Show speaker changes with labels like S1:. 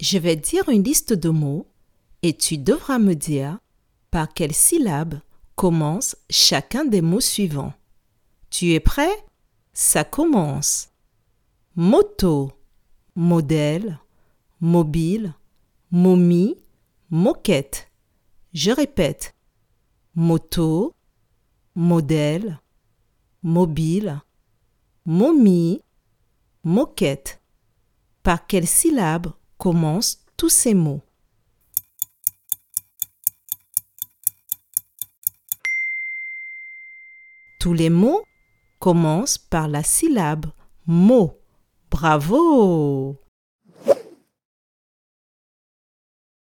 S1: Je vais dire une liste de mots et tu devras me dire par quelle syllabe commence chacun des mots suivants. Tu es prêt? Ça commence. Moto, modèle, mobile, momie, moquette. Je répète. Moto, modèle, mobile, momie, moquette. Par quelle syllabe commencent tous ces mots Tous les mots commencent par la syllabe mot. Bravo